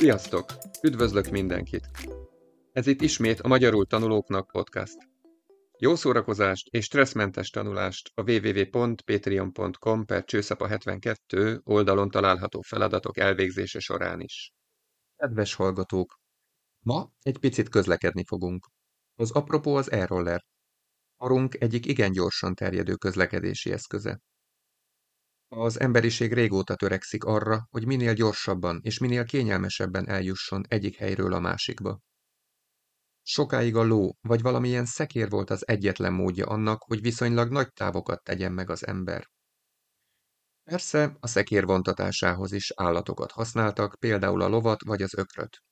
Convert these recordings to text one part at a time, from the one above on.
Sziasztok! Üdvözlök mindenkit! Ez itt ismét a Magyarul Tanulóknak podcast. Jó szórakozást és stresszmentes tanulást a www.patreon.com per csőszapa 72 oldalon található feladatok elvégzése során is. Kedves hallgatók! Ma egy picit közlekedni fogunk. Az apropó az e-roller. Arunk egyik igen gyorsan terjedő közlekedési eszköze. Az emberiség régóta törekszik arra, hogy minél gyorsabban és minél kényelmesebben eljusson egyik helyről a másikba. Sokáig a ló vagy valamilyen szekér volt az egyetlen módja annak, hogy viszonylag nagy távokat tegyen meg az ember. Persze a szekér vontatásához is állatokat használtak, például a lovat vagy az ökröt.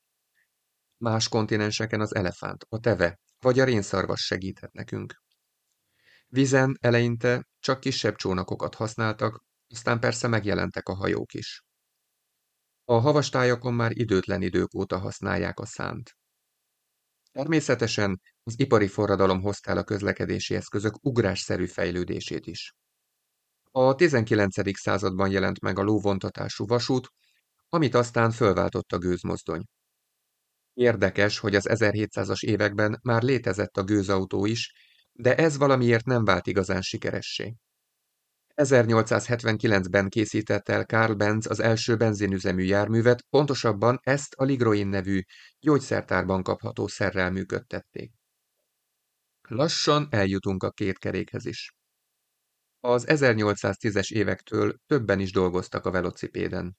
Más kontinenseken az elefánt, a teve vagy a rénszarvas segíthet nekünk. Vizen eleinte csak kisebb csónakokat használtak, aztán persze megjelentek a hajók is. A havastájakon már időtlen idők óta használják a szánt. Természetesen az ipari forradalom hozta el a közlekedési eszközök ugrásszerű fejlődését is. A 19. században jelent meg a lóvontatású vasút, amit aztán fölváltott a gőzmozdony. Érdekes, hogy az 1700-as években már létezett a gőzautó is, de ez valamiért nem vált igazán sikeressé. 1879-ben készített el Karl Benz az első benzinüzemű járművet, pontosabban ezt a Ligroin nevű gyógyszertárban kapható szerrel működtették. Lassan eljutunk a két kerékhez is. Az 1810-es évektől többen is dolgoztak a velocipéden.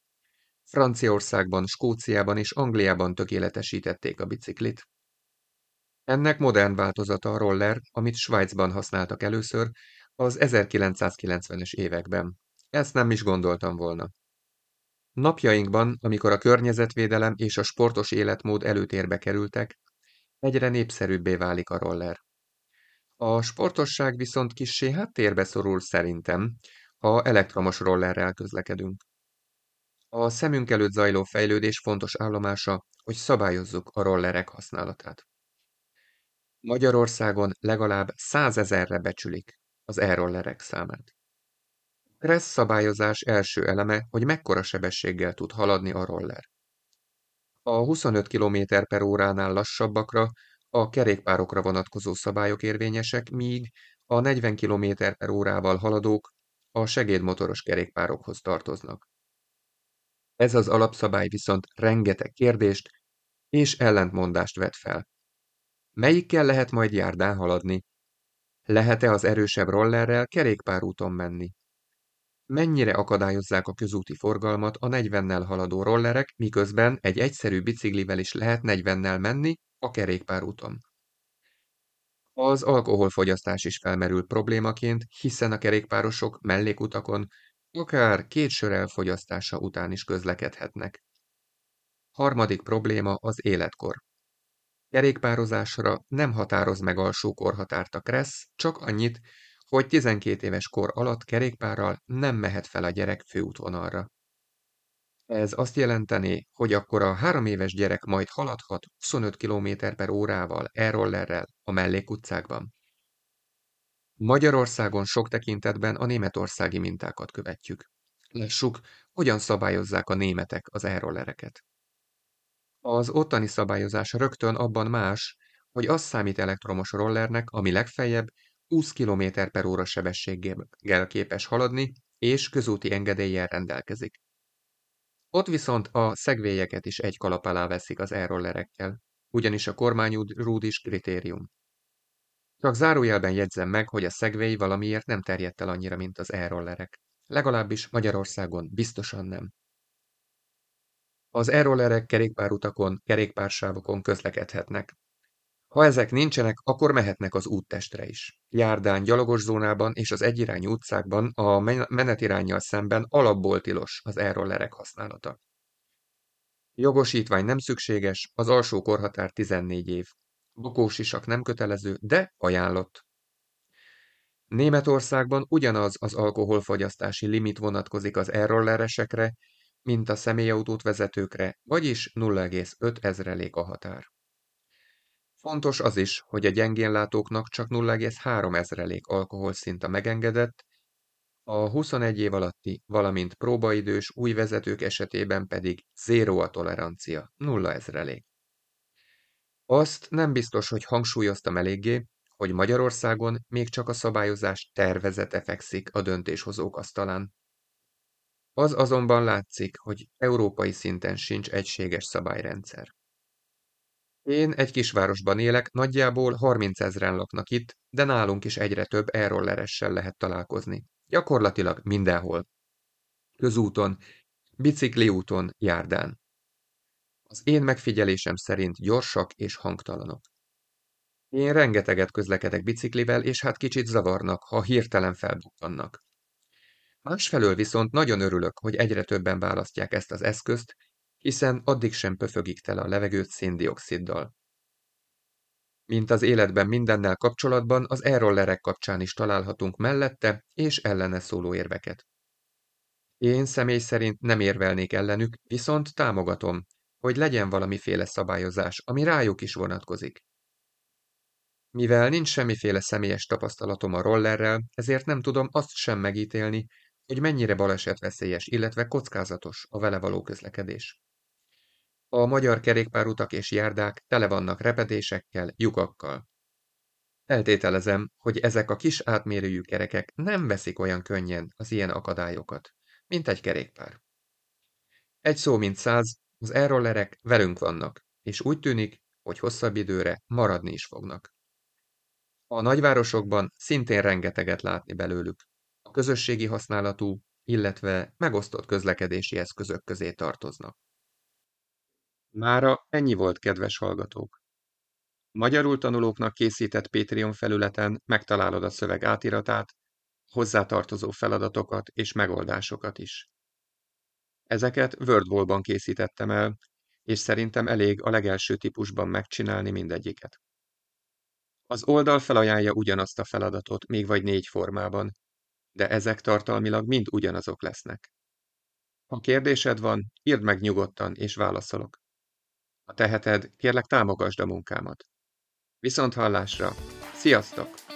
Franciaországban, Skóciában és Angliában tökéletesítették a biciklit. Ennek modern változata a roller, amit Svájcban használtak először, az 1990-es években. Ezt nem is gondoltam volna. Napjainkban, amikor a környezetvédelem és a sportos életmód előtérbe kerültek, egyre népszerűbbé válik a roller. A sportosság viszont kissé háttérbe szorul szerintem, ha elektromos rollerrel közlekedünk. A szemünk előtt zajló fejlődés fontos állomása, hogy szabályozzuk a rollerek használatát. Magyarországon legalább százezerre becsülik az e-rollerek számát. Kressz szabályozás első eleme, hogy mekkora sebességgel tud haladni a roller. A 25 km per óránál lassabbakra a kerékpárokra vonatkozó szabályok érvényesek, míg a 40 km per órával haladók a segédmotoros kerékpárokhoz tartoznak. Ez az alapszabály viszont rengeteg kérdést és ellentmondást vet fel. Melyikkel lehet majd járdán haladni, lehet-e az erősebb rollerrel kerékpárúton menni? Mennyire akadályozzák a közúti forgalmat a 40-nel haladó rollerek, miközben egy egyszerű biciklivel is lehet 40-nel menni a kerékpárúton? Az alkoholfogyasztás is felmerül problémaként, hiszen a kerékpárosok mellékutakon akár két sör elfogyasztása után is közlekedhetnek. Harmadik probléma az életkor. Kerékpározásra nem határoz meg alsó korhatárt a Kressz, csak annyit, hogy 12 éves kor alatt kerékpárral nem mehet fel a gyerek főútvonalra. Ez azt jelenteni, hogy akkor a három éves gyerek majd haladhat 25 km per órával e-rollerrel a mellékutcákban. Magyarországon sok tekintetben a németországi mintákat követjük. Lássuk, hogyan szabályozzák a németek az e-rollereket. Az ottani szabályozás rögtön abban más, hogy az számít elektromos rollernek, ami legfeljebb 20 km per óra sebességgel képes haladni, és közúti engedéllyel rendelkezik. Ott viszont a szegvélyeket is egy kalap alá veszik az e-rollerekkel, ugyanis a kormányrúd is kritérium. Csak zárójelben jegyzem meg, hogy a szegvély valamiért nem terjedt el annyira, mint az e-rollerek. Legalábbis Magyarországon biztosan nem. Az e-rollerek kerékpárutakon, kerékpársávokon közlekedhetnek. Ha ezek nincsenek, akkor mehetnek az úttestre is. Járdán, gyalogos zónában és az egyirányú utcákban a menetirányjal szemben alapból tilos az e-rollerek használata. Jogosítvány nem szükséges, az alsó korhatár 14 év. Bukósisak nem kötelező, de ajánlott. Németországban ugyanaz az alkoholfogyasztási limit vonatkozik az e-rolleresekre, mint a személyautót vezetőkre, vagyis 0,5 ezrelék a határ. Fontos az is, hogy a gyengénlátóknak csak 0,3 ezrelék alkoholszint a megengedett, A 21 év alatti, valamint próbaidős új vezetők esetében pedig zéró a tolerancia, nulla ezrelék. Azt nem biztos, hogy hangsúlyoztam eléggé, hogy Magyarországon még csak a szabályozás tervezete fekszik a döntéshozók asztalán. Az azonban látszik, hogy európai szinten sincs egységes szabályrendszer. Én egy kisvárosban élek, nagyjából 30 ezren laknak itt, de nálunk is egyre több e-rolleressel lehet találkozni. Gyakorlatilag mindenhol. Közúton, bicikliúton, járdán. Az én megfigyelésem szerint gyorsak és hangtalanok. Én rengeteget közlekedek biciklivel, és hát kicsit zavarnak, ha hirtelen felbukkannak. Másfelől viszont nagyon örülök, hogy egyre többen választják ezt az eszközt, hiszen addig sem pöfögik tele a levegőt széndioksziddal. Mint az életben mindennel kapcsolatban, az e-rollerek kapcsán is találhatunk mellette és ellene szóló érveket. Én személy szerint nem érvelnék ellenük, viszont támogatom, hogy legyen valamiféle szabályozás, ami rájuk is vonatkozik. Mivel nincs semmiféle személyes tapasztalatom a rollerrel, ezért nem tudom azt sem megítélni, hogy mennyire balesetveszélyes, illetve kockázatos a vele való közlekedés. A magyar kerékpárutak és járdák tele vannak repedésekkel, lyukakkal. Eltételezem, hogy ezek a kis átmérőjű kerekek nem veszik olyan könnyen az ilyen akadályokat, mint egy kerékpár. Egy szó mint száz, az e velünk vannak, és úgy tűnik, hogy hosszabb időre maradni is fognak. A nagyvárosokban szintén rengeteget látni belőlük. Közösségi használatú, illetve megosztott közlekedési eszközök közé tartoznak. Mára ennyi volt, kedves hallgatók! Magyarul tanulóknak készített Patreon felületen megtalálod a szöveg átiratát, hozzátartozó feladatokat és megoldásokat is. Ezeket WordWall-ban készítettem el, és szerintem elég a legelső típusban megcsinálni mindegyiket. Az oldal felajánlja ugyanazt a feladatot, még vagy négy formában, de ezek tartalmilag mind ugyanazok lesznek. Ha kérdésed van, írd meg nyugodtan, és válaszolok. Ha teheted, kérlek támogasd a munkámat. Viszont hallásra! Sziasztok!